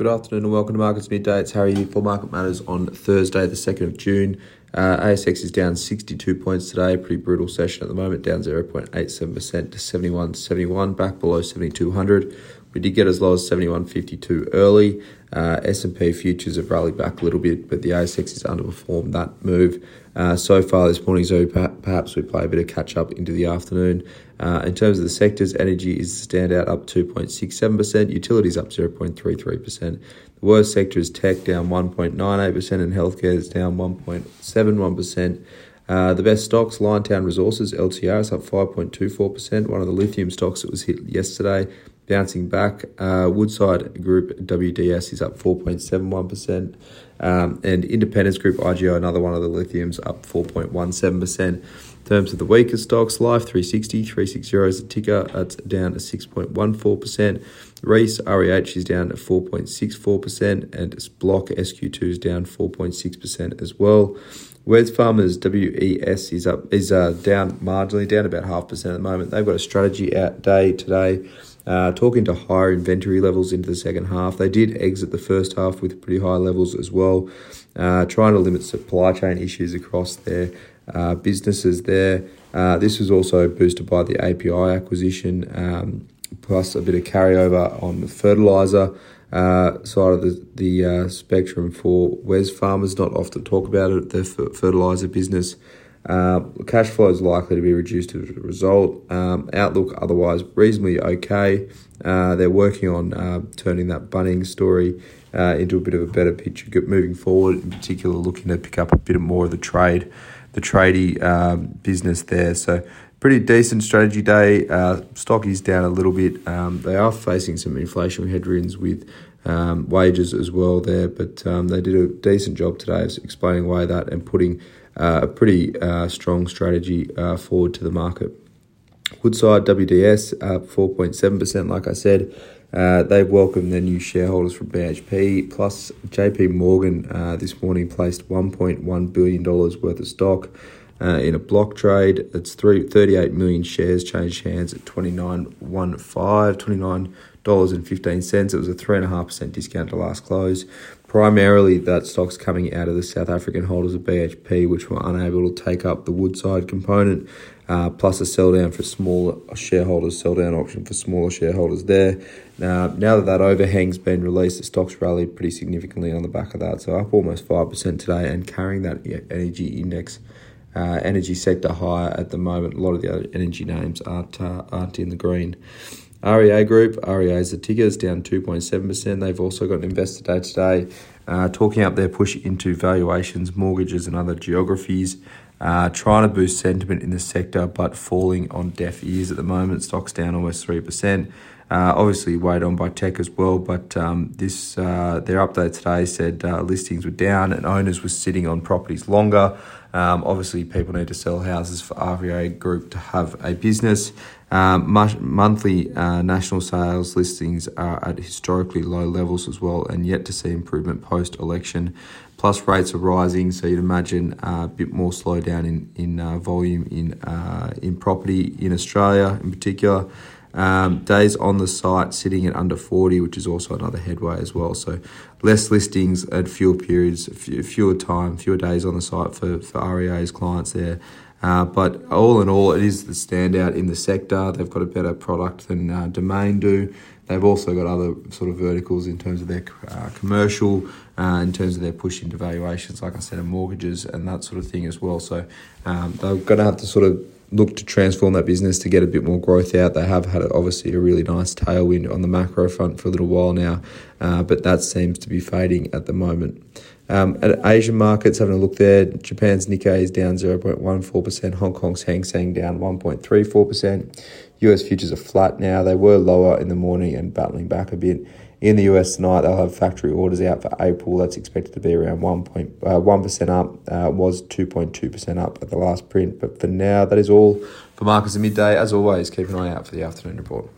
Good afternoon and welcome to Markets Midday. It's Harry here for Market Matters on Thursday, the 2nd of June. Uh, ASX is down 62 points today, pretty brutal session at the moment, down 0.87% to 71.71, back below 7200. We did get as low as 71.52 early. Uh, S&P futures have rallied back a little bit, but the ASX has underperformed that move. Uh, so far this morning, so perhaps we play a bit of catch up into the afternoon. Uh, in terms of the sectors, energy is the standout up 2.67%, utilities up 0.33%. The worst sector is tech down 1.98%, and healthcare is down 1.71%. Uh, the best stocks, Liontown Resources, LTR, is up 5.24%. One of the lithium stocks that was hit yesterday, bouncing back. Uh, Woodside Group WDS is up 4.71%. Um, and Independence Group IGO, another one of the lithiums, up 4.17%. Terms of the weaker stocks, Life 360, 360 is a ticker, that's down to 6.14%. Reece REH is down to 4.64%, and Block SQ2 is down 4.6% as well. Wesfarmers WES is up is uh, down marginally, down about half percent at the moment. They've got a strategy out day today uh, talking to higher inventory levels into the second half. They did exit the first half with pretty high levels as well, uh, trying to limit supply chain issues across their uh, businesses there. Uh, this was also boosted by the API acquisition, um, plus a bit of carryover on the fertilizer. Uh, side of the the uh, spectrum for Wesfarmers. not often talk about it. The fertilizer business uh, cash flow is likely to be reduced as a result. Um, outlook otherwise reasonably okay. Uh, they're working on turning that Bunnings story into a bit of a better picture moving forward. In particular, looking to pick up a bit more of the trade, the tradie um, business there. So pretty decent strategy day. Uh, stock is down a little bit. Um, they are facing some inflationary headwinds with um, wages as well there, but um, they did a decent job today of explaining why that and putting uh, a pretty uh, strong strategy uh, forward to the market. Woodside WDS up 4.7%, like I said. Uh, they've welcomed their new shareholders from BHP, plus JP Morgan uh, this morning placed $1.1 billion worth of stock uh, in a block trade. It's three, 38 million shares changed hands at 29.15, $29.15. cents. It was a 3.5% discount to last close. Primarily, that stock's coming out of the South African holders of BHP, which were unable to take up the Woodside component, uh, plus a sell down for smaller shareholders, sell down option for smaller shareholders there. Now, now that that overhang's been released, the stock's rallied pretty significantly on the back of that, so up almost 5% today and carrying that energy index. Uh, energy sector higher at the moment. A lot of the other energy names aren't uh, aren't in the green. REA Group, REA is the ticker, is down 2.7%. They've also got an investor day today uh, talking up their push into valuations, mortgages, and other geographies. Uh, trying to boost sentiment in the sector, but falling on deaf ears at the moment. Stocks down almost 3%. Uh, obviously, weighed on by tech as well, but um, this uh, their update today said uh, listings were down and owners were sitting on properties longer. Um, obviously, people need to sell houses for REA Group to have a business. Um, monthly uh, national sales listings are at historically low levels as well, and yet to see improvement post election. Plus, rates are rising, so you'd imagine uh, a bit more slowdown in in uh, volume in uh, in property in Australia in particular. Um, days on the site sitting at under 40, which is also another headway as well. So less listings at fewer periods, fewer time, fewer days on the site for, for REA's clients there. Uh, but all in all, it is the standout in the sector. They've got a better product than uh, Domain do. They've also got other sort of verticals in terms of their uh, commercial, uh, in terms of their push into valuations, like I said, and mortgages and that sort of thing as well. So um, they're going to have to sort of look to transform that business to get a bit more growth out. They have had obviously a really nice tailwind on the macro front for a little while now, uh, but that seems to be fading at the moment. Um, at Asian markets, having a look there, Japan's Nikkei is down 0.14%, Hong Kong's Hang Seng down 1.34%. US futures are flat now. They were lower in the morning and battling back a bit. In the US tonight, they'll have factory orders out for April. That's expected to be around 1.1% uh, 1% up. Uh, was 2.2% up at the last print. But for now, that is all for markets at midday. As always, keep an eye out for the afternoon report.